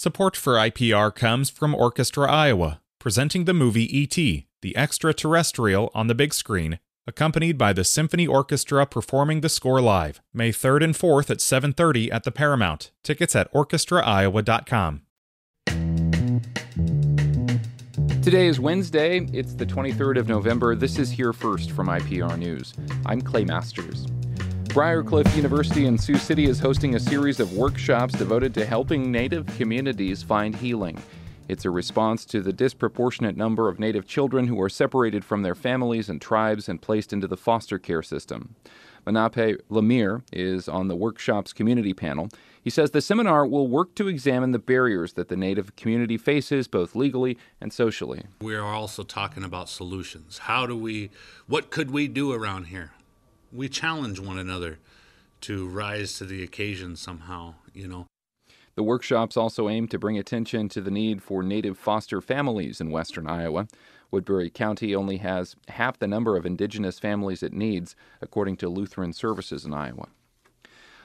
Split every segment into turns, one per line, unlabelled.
Support for IPR comes from Orchestra Iowa, presenting the movie E.T., the extraterrestrial on the big screen, accompanied by the Symphony Orchestra performing the score live, May 3rd and 4th at 7:30 at the Paramount. Tickets at orchestraiowa.com.
Today is Wednesday. It's the 23rd of November. This is Here First from IPR News. I'm Clay Masters. Briar Cliff University in Sioux City is hosting a series of workshops devoted to helping Native communities find healing. It's a response to the disproportionate number of Native children who are separated from their families and tribes and placed into the foster care system. Manape LaMere is on the workshop's community panel. He says the seminar will work to examine the barriers that the Native community faces, both legally and socially.
We are also talking about solutions. How do we, what could we do around here? We challenge one another to rise to the occasion somehow, you know.
The workshops also aim to bring attention to the need for Native foster families in western Iowa. Woodbury County only has half the number of indigenous families it needs, according to Lutheran Services in Iowa.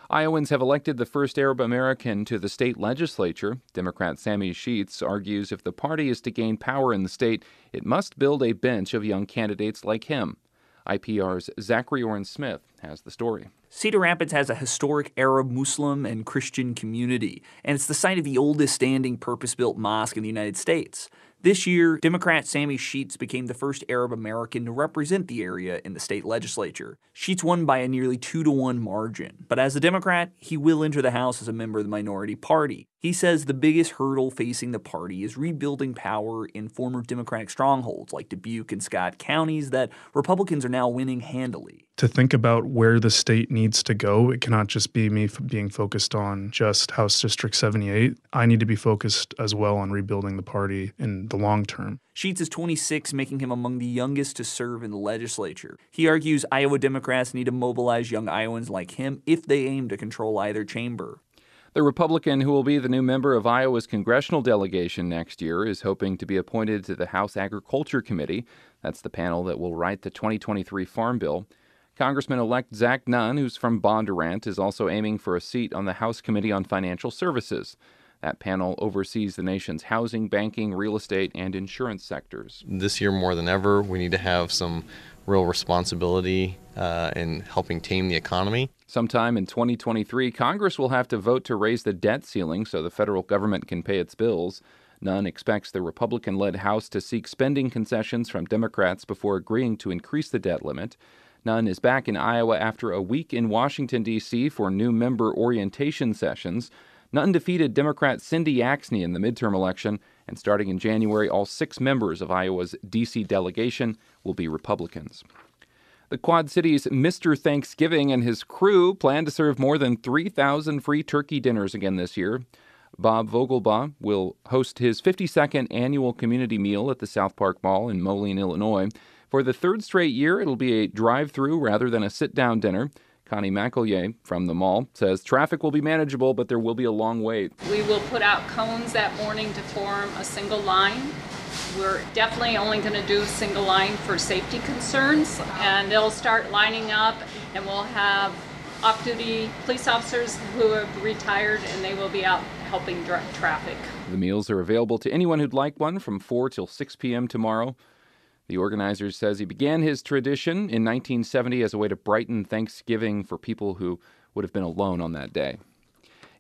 Iowans have elected the first Arab American to the state legislature. Democrat Sami Scheetz argues if the party is to gain power in the state, it must build a bench of young candidates like him. IPR's Zachary Oren Smith has the story.
Cedar Rapids has a historic Arab, Muslim, and Christian community, and it's the site of the oldest standing purpose built mosque in the United States. This year, Democrat Sami Scheetz became the first Arab American to represent the area in the state legislature. Scheetz won by a nearly 2 to 1 margin, but as a Democrat, he will enter the House as a member of the minority party. He says the biggest hurdle facing the party is rebuilding power in former Democratic strongholds like Dubuque and Scott counties that Republicans are now winning handily.
To think about where the state needs to go, it cannot just be me f- being focused on just House District 78. I need to be focused as well on rebuilding the party in the long term.
Scheetz is 26, making him among the youngest to serve in the legislature. He argues Iowa Democrats need to mobilize young Iowans like him if they aim to control either chamber.
The Republican who will be the new member of Iowa's congressional delegation next year is hoping to be appointed to the House Agriculture Committee. That's the panel that will write the 2023 Farm Bill. Congressman elect Zach Nunn, who's from Bondurant, is also aiming for a seat on the House Committee on Financial Services. That panel oversees the nation's housing, banking, real estate, and insurance sectors.
This year, more than ever, we need to have some real responsibility uh, in helping tame the economy.
Sometime in 2023, Congress will have to vote to raise the debt ceiling so the federal government can pay its bills. Nunn expects the Republican led House to seek spending concessions from Democrats before agreeing to increase the debt limit. Nunn is back in Iowa after a week in Washington, D.C. for new member orientation sessions. Nunn defeated Democrat Cindy Axne in the midterm election, and starting in January, all six members of Iowa's D.C. delegation will be Republicans. The Quad Cities Mr. Thanksgiving and his crew plan to serve more than 3,000 free turkey dinners again this year. Bob Vogelbaugh will host his 52nd annual community meal at the South Park Mall in Moline, Illinois. For the third straight year, it'll be a drive through rather than a sit down dinner. Connie McEllier from the mall says traffic will be manageable, but there will be a long wait.
We will put out cones that morning to form a single line. We're definitely only going to do a single line for safety concerns, and they'll start lining up, and we'll have off duty police officers who have retired, and they will be out helping direct traffic.
The meals are available to anyone who'd like one from 4 till 6 p.m. tomorrow. The organizer says he began his tradition in 1970 as a way to brighten Thanksgiving for people who would have been alone on that day.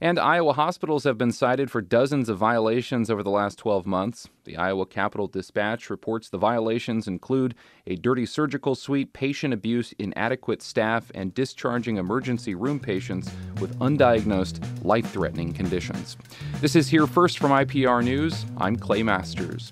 And Iowa hospitals have been cited for dozens of violations over the last 12 months. The Iowa Capital Dispatch reports the violations include a dirty surgical suite, patient abuse, inadequate staff, and discharging emergency room patients with undiagnosed, life threatening conditions. This is Here First from IPR News. I'm Clay Masters.